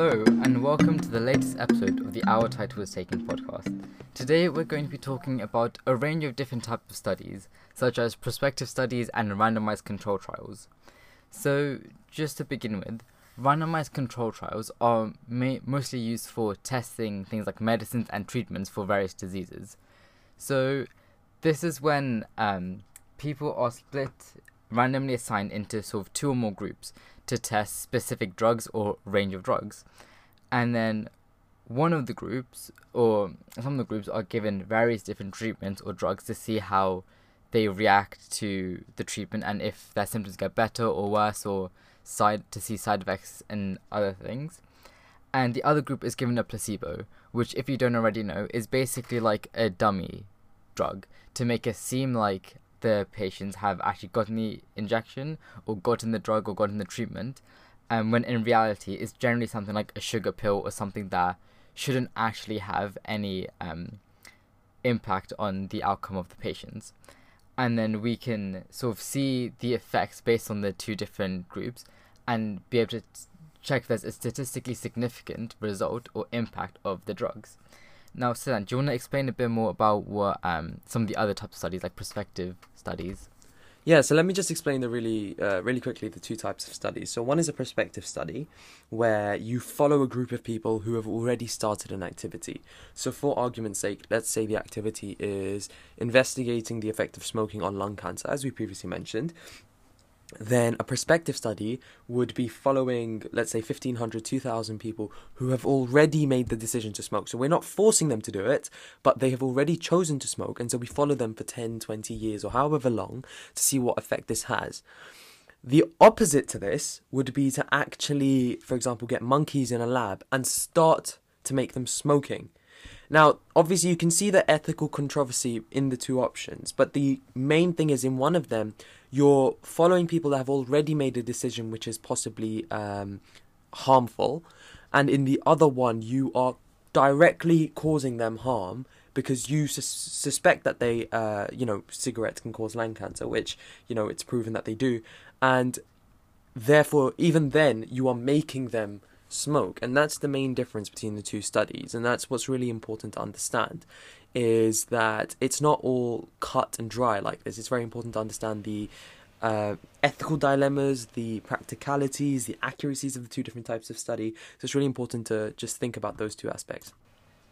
Hello, and welcome to the latest episode of the Our Title is Taken podcast. Today, we're going to be talking about a range of different types of studies, such as prospective studies and randomized control trials. So, just to begin with, randomized control trials are ma- mostly used for testing things like medicines and treatments for various diseases. So, this is when um, people are split, randomly assigned into sort of two or more groups to test specific drugs or range of drugs. And then one of the groups, or some of the groups, are given various different treatments or drugs to see how they react to the treatment and if their symptoms get better or worse or side to see side effects and other things. And the other group is given a placebo, which if you don't already know is basically like a dummy drug to make it seem like the patients have actually gotten the injection or gotten the drug or gotten the treatment, and when in reality it's generally something like a sugar pill or something that shouldn't actually have any um, impact on the outcome of the patients. And then we can sort of see the effects based on the two different groups and be able to check if there's a statistically significant result or impact of the drugs. Now, Siddhant, do you want to explain a bit more about what um, some of the other types of studies, like prospective studies? Yeah, so let me just explain the really, uh, really quickly the two types of studies. So one is a prospective study, where you follow a group of people who have already started an activity. So for argument's sake, let's say the activity is investigating the effect of smoking on lung cancer, as we previously mentioned then a prospective study would be following, let's say, 1,500, 2,000 people who have already made the decision to smoke. So we're not forcing them to do it, but they have already chosen to smoke. And so we follow them for 10, 20 years or however long to see what effect this has. The opposite to this would be to actually, for example, get monkeys in a lab and start to make them smoking. Now, obviously, you can see the ethical controversy in the two options, but the main thing is in one of them, you're following people that have already made a decision which is possibly um, harmful, and in the other one, you are directly causing them harm because you sus- suspect that they, uh, you know, cigarettes can cause lung cancer, which you know it's proven that they do, and therefore, even then, you are making them smoke and that's the main difference between the two studies and that's what's really important to understand is that it's not all cut and dry like this it's very important to understand the uh, ethical dilemmas, the practicalities, the accuracies of the two different types of study. So it's really important to just think about those two aspects.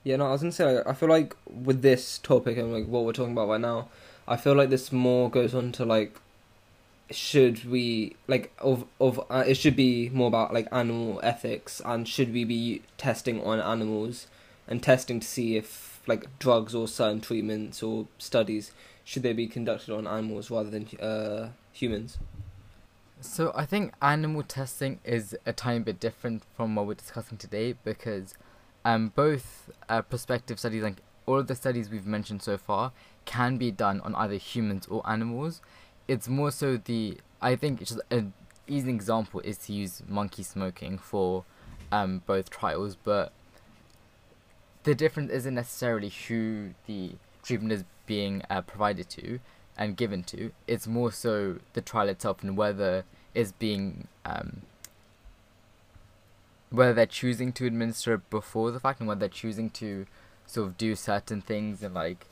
Yeah, no, I was gonna say I feel like with this topic and like what we're talking about right now, I feel like this more goes on to like should we like of of uh, it should be more about like animal ethics and should we be testing on animals and testing to see if like drugs or certain treatments or studies should they be conducted on animals rather than uh, humans? So i think animal testing is a tiny bit different from what we're discussing today because um, both uh, prospective studies like all of the studies we've mentioned so far can be done on either humans or animals it's more so the I think just an easy example is to use monkey smoking for um, both trials, but the difference isn't necessarily who the treatment is being uh, provided to and given to. It's more so the trial itself and whether it's being um, whether they're choosing to administer it before the fact and whether they're choosing to sort of do certain things and like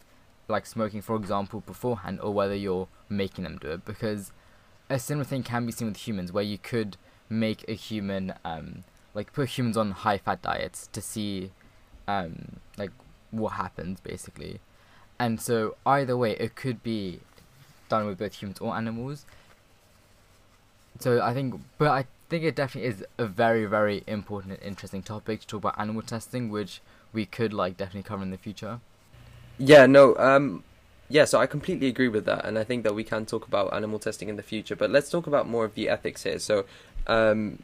like smoking, for example, beforehand, or whether you're making them do it. Because a similar thing can be seen with humans, where you could make a human, um, like put humans on high fat diets to see, um, like what happens basically. And so either way, it could be done with both humans or animals. So I think, but I think it definitely is a very, very important and interesting topic to talk about animal testing, which we could like definitely cover in the future. Yeah, no, um, yeah, so I completely agree with that, and I think that we can talk about animal testing in the future. But let's talk about more of the ethics here. So, um,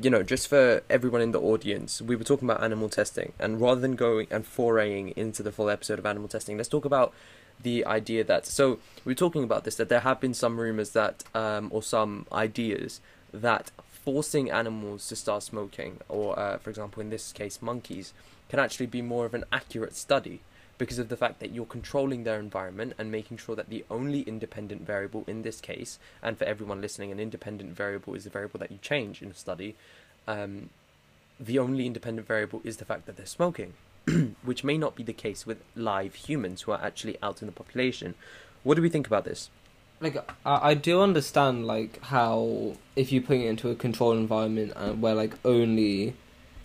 you know, just for everyone in the audience, we were talking about animal testing, and rather than going and foraying into the full episode of animal testing, let's talk about the idea that. So we are talking about this that there have been some rumors that, um, or some ideas that forcing animals to start smoking, or uh, for example, in this case, monkeys, can actually be more of an accurate study because of the fact that you're controlling their environment and making sure that the only independent variable in this case, and for everyone listening, an independent variable is a variable that you change in a study, um, the only independent variable is the fact that they're smoking, which may not be the case with live humans who are actually out in the population. What do we think about this? like I, I do understand like how if you put it into a controlled environment and where like only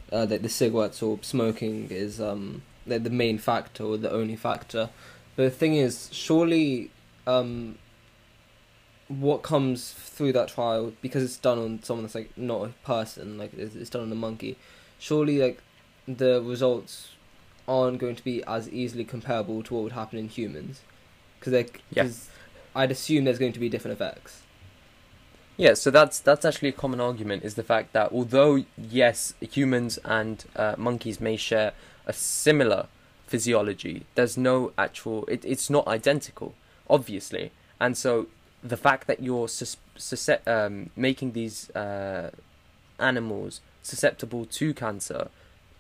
uh, like the cigarettes or smoking is um like the main factor or the only factor, but the thing is surely um what comes through that trial because it's done on someone that's like not a person like it's, it's done on a monkey, surely like the results aren't going to be as easily comparable to what would happen in humans because like Yeah. I'd assume there's going to be different effects. Yeah, so that's that's actually a common argument is the fact that although yes, humans and uh, monkeys may share a similar physiology, there's no actual. It, it's not identical, obviously, and so the fact that you're sus- susce- um, making these uh, animals susceptible to cancer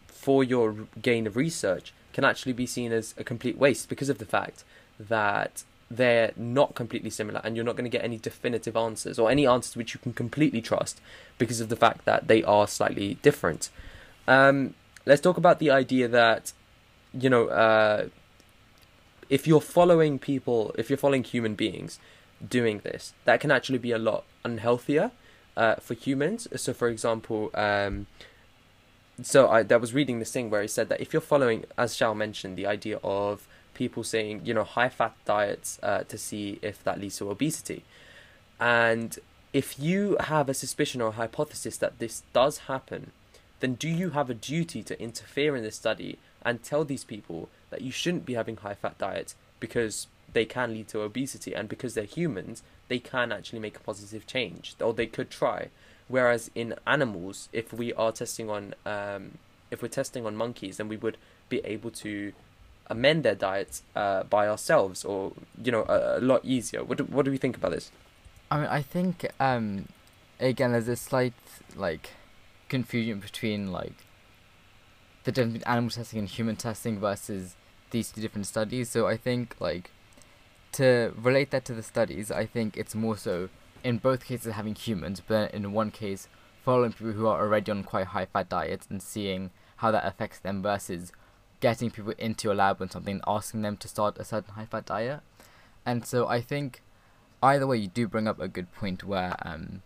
for your gain of research can actually be seen as a complete waste because of the fact that they're not completely similar and you're not going to get any definitive answers or any answers which you can completely trust because of the fact that they are slightly different. Um, let's talk about the idea that, you know, uh, if you're following people, if you're following human beings doing this, that can actually be a lot unhealthier uh, for humans. So, for example, um, so I, I was reading this thing where he said that if you're following, as Shao mentioned, the idea of people saying, you know, high fat diets uh, to see if that leads to obesity. And if you have a suspicion or a hypothesis that this does happen, then do you have a duty to interfere in the study and tell these people that you shouldn't be having high fat diets because they can lead to obesity and because they're humans, they can actually make a positive change or they could try. Whereas in animals, if we are testing on, um, if we're testing on monkeys, then we would be able to amend their diets uh, by ourselves, or you know, a, a lot easier. What do, what do we think about this? I mean, I think um, again, there's a slight like confusion between like the difference between animal testing and human testing versus these two different studies. So I think like to relate that to the studies, I think it's more so in both cases having humans, but in one case following people who are already on quite high fat diets and seeing how that affects them versus getting people into a lab and something asking them to start a certain high fat diet. And so I think either way you do bring up a good point where um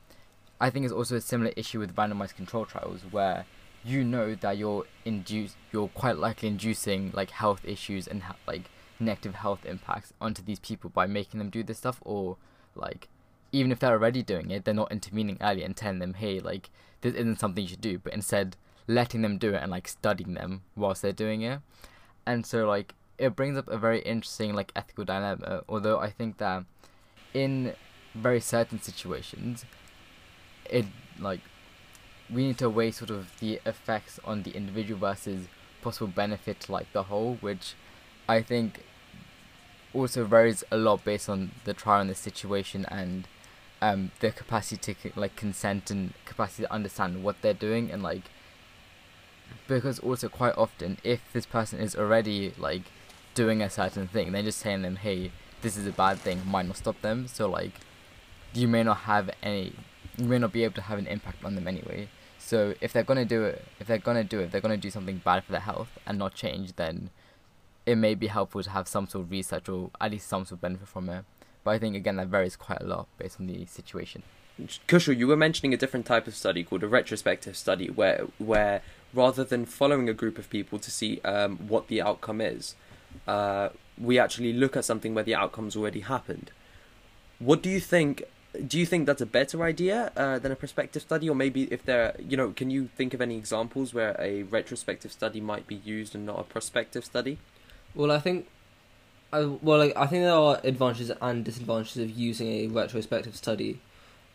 I think it's also a similar issue with randomized control trials where you know that you're induce you're quite likely inducing like health issues and ha- like negative health impacts onto these people by making them do this stuff or like even if they're already doing it they're not intervening early and telling them hey like this isn't something you should do but instead letting them do it and like studying them whilst they're doing it. And so like it brings up a very interesting like ethical dilemma although i think that in very certain situations it like we need to weigh sort of the effects on the individual versus possible benefit to like the whole which i think also varies a lot based on the trial and the situation and um capacity to like consent and capacity to understand what they're doing and like because also quite often if this person is already like doing a certain thing they're just telling them hey this is a bad thing might not stop them. So like you may not have any you may not be able to have an impact on them anyway so if they're gonna do it if they're gonna do it they're gonna do something bad for their health and not change then it may be helpful to have some sort of research or at least some sort of benefit from it but i think again that varies quite a lot based on the situation Kushal, you were mentioning a different type of study called a retrospective study, where where rather than following a group of people to see um, what the outcome is, uh, we actually look at something where the outcome's already happened. What do you think? Do you think that's a better idea uh, than a prospective study, or maybe if there, you know, can you think of any examples where a retrospective study might be used and not a prospective study? Well, I think, I well, like, I think there are advantages and disadvantages of using a retrospective study.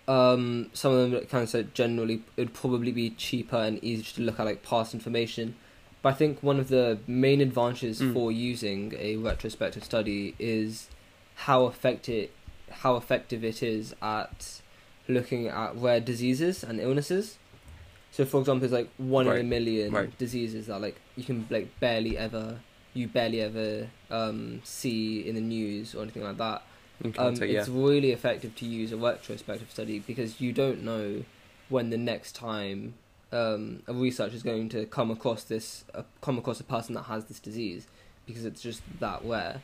Um, some of them kind of said generally it would probably be cheaper and easier to look at like past information. But I think one of the main advantages Mm. for using a retrospective study is how effective how effective it is at looking at rare diseases and illnesses. So, for example, it's like one in a million right. diseases that like you can like barely ever you barely ever um, see in the news or anything like that. Um, yeah. it's really effective to use a retrospective study because you don't know when the next time um, a researcher is going to come across this, uh, come across a person that has this disease, because it's just that rare.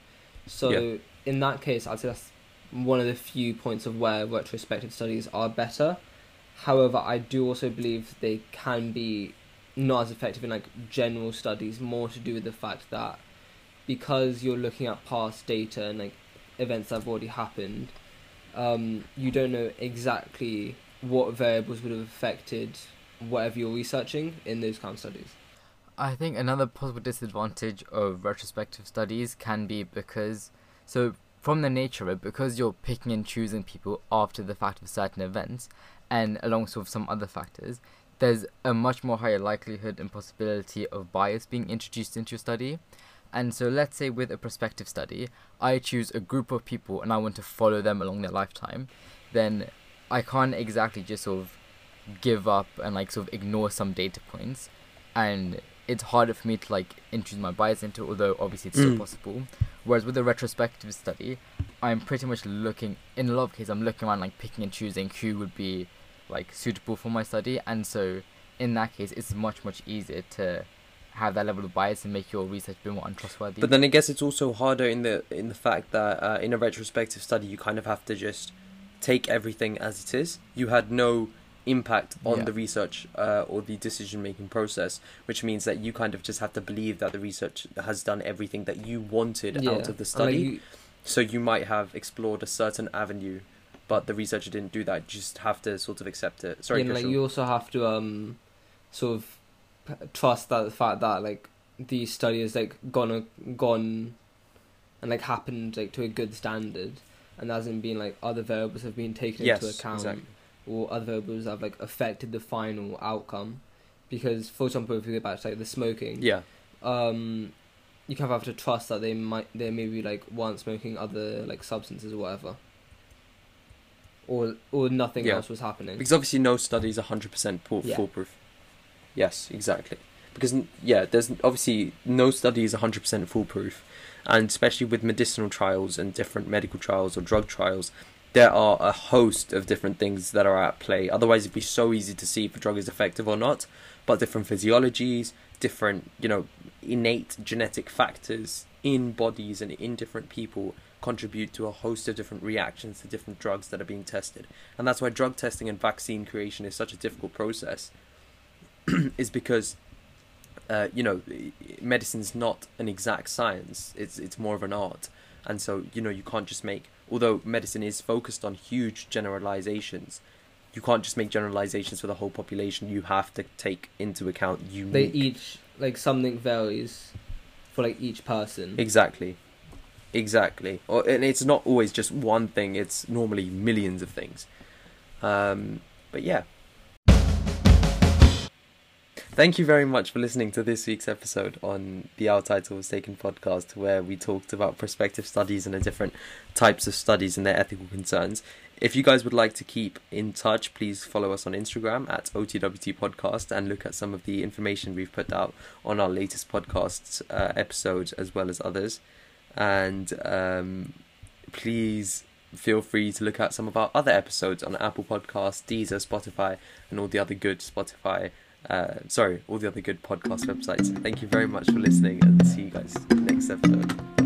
So Yeah. in that case, I'd say that's one of the few points of where retrospective studies are better. However, I do also believe they can be not as effective in like general studies, more to do with the fact that because you're looking at past data and like events that have already happened, um, you don't know exactly what variables would have affected whatever you're researching in those kind of studies. I think another possible disadvantage of retrospective studies can be because, so from the nature of it, because you're picking and choosing people after the fact of certain events, and along with some other factors, there's a much more higher likelihood and possibility of bias being introduced into your study. And so, let's say with a prospective study, I choose a group of people and I want to follow them along their lifetime, then I can't exactly just sort of give up and like sort of ignore some data points and it's harder for me to like introduce my bias into although obviously it's still Mm. possible. Whereas with a retrospective study, I'm pretty much looking in a lot of cases I'm looking around like picking and choosing who would be like suitable for my study and so in that case it's much much easier to have that level of bias and make your research a bit more untrustworthy. But then I guess it's also harder in the in the fact that uh, in a retrospective study you kind of have to just take everything as it is. You had no impact on Yeah. the research uh, or the decision making process, which means that you kind of just have to believe that the research has done everything that you wanted out of the And, like, study. you- So you might have explored a certain avenue, but the researcher didn't do that. You just have to sort of accept it. Sorry, yeah, like you also have to um sort of trust that the fact that like the study has like gone gone and like happened like to a good standard and hasn't been like other variables have been taken yes, into account exactly. Or other variables that have like affected the final outcome because for example if you go back to like the smoking Yeah, um you kind of have to trust that they might they maybe like weren't smoking other like substances or whatever or or nothing Yeah. else was happening because obviously no study is hundred percent Yeah. foolproof. Yes, exactly. Because yeah, there's obviously no study is hundred percent foolproof, and especially with medicinal trials and different medical trials or drug trials, there are a host of different things that are at play. Otherwise, it'd be so easy to see if a drug is effective or not. But different physiologies, different you know innate genetic factors in bodies and in different people contribute to a host of different reactions to different drugs that are being tested. And that's why drug testing and vaccine creation is such a difficult process, is because, uh, you know, medicine's not an exact science. It's it's more of an art, and so you know you can't just make. Although medicine is focused on huge generalizations, you can't just make generalizations for the whole population. You have to take into account unique. they each like something varies for like each person. Exactly. Exactly. Or, and it's not always just one thing, it's normally millions of things. Um, but yeah. Thank you very much for listening to this week's episode on the Our Title Was Taken podcast, where we talked about prospective studies and the different types of studies and their ethical concerns. If you guys would like to keep in touch, please follow us on Instagram at OTWT Podcast and look at some of the information we've put out on our latest podcast uh, episodes as well as others. And um, please feel free to look at some of our other episodes on Apple Podcasts, Deezer, Spotify, and all the other good Spotify. Uh, sorry, all the other good podcast websites. Thank you very much for listening, and see you guys next episode.